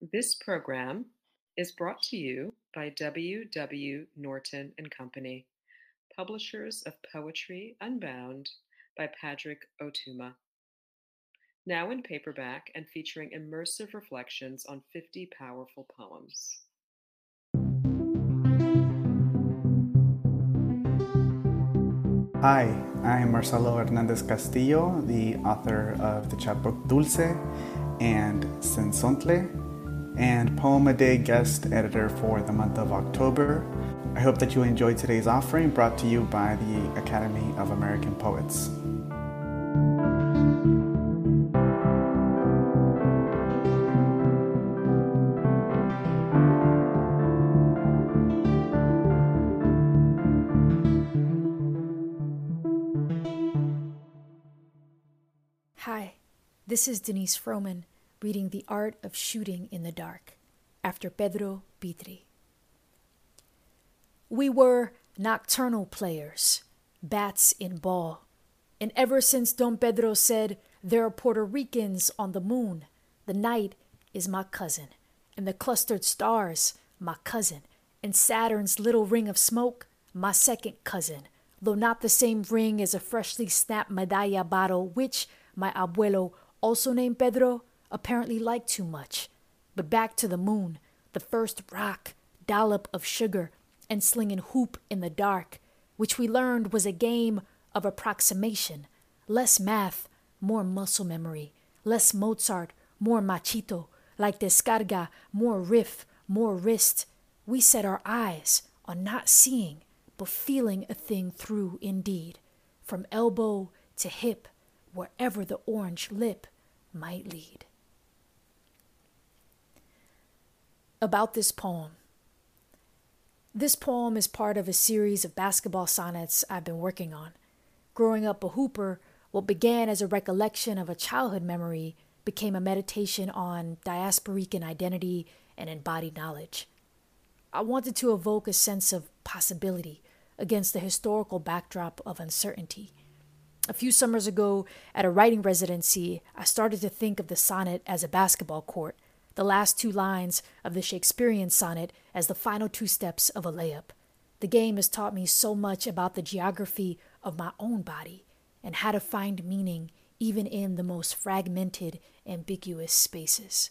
This program is brought to you by W. W. Norton and Company, publishers of Poetry Unbound by Padraig Ó Tuama. Now in paperback and featuring immersive reflections on 50 powerful poems. Hi, I'm Marcelo Hernandez Castillo, the author of the chapbook Dulce and Cenzontle, and Poem a Day guest editor for the month of October. I hope that you enjoyed today's offering brought to you by the Academy of American Poets. Hi, this is Denice Frohman reading The Art of Shooting in the Dark after Pedro Pietri. We were nocturnal players, bats in ball, and ever since Don Pedro said there are Puerto Ricans on the moon, the night is my cousin, and the clustered stars my cousin, and Saturn's little ring of smoke my second cousin, though not the same ring as a freshly snapped medalla bottle which my abuelo, also named Pedro, apparently liked too much. But back to the moon, the first rock, dollop of sugar, and slinging hoop in the dark, which we learned was a game of approximation. Less math, more muscle memory. Less Mozart, more machito. Like descarga, more riff, more wrist. We set our eyes on not seeing, but feeling a thing through indeed, from elbow to hip, wherever the orange lip might lead. About this poem. This poem is part of a series of basketball sonnets I've been working on. Growing up a hooper, what began as a recollection of a childhood memory became a meditation on diasporican identity and embodied knowledge. I wanted to evoke a sense of possibility against the historical backdrop of uncertainty. A few summers ago, at a writing residency, I started to think of the sonnet as a basketball court, the last two lines of the Shakespearean sonnet as the final two steps of a layup. The game has taught me so much about the geography of my own body and how to find meaning even in the most fragmented, ambiguous spaces.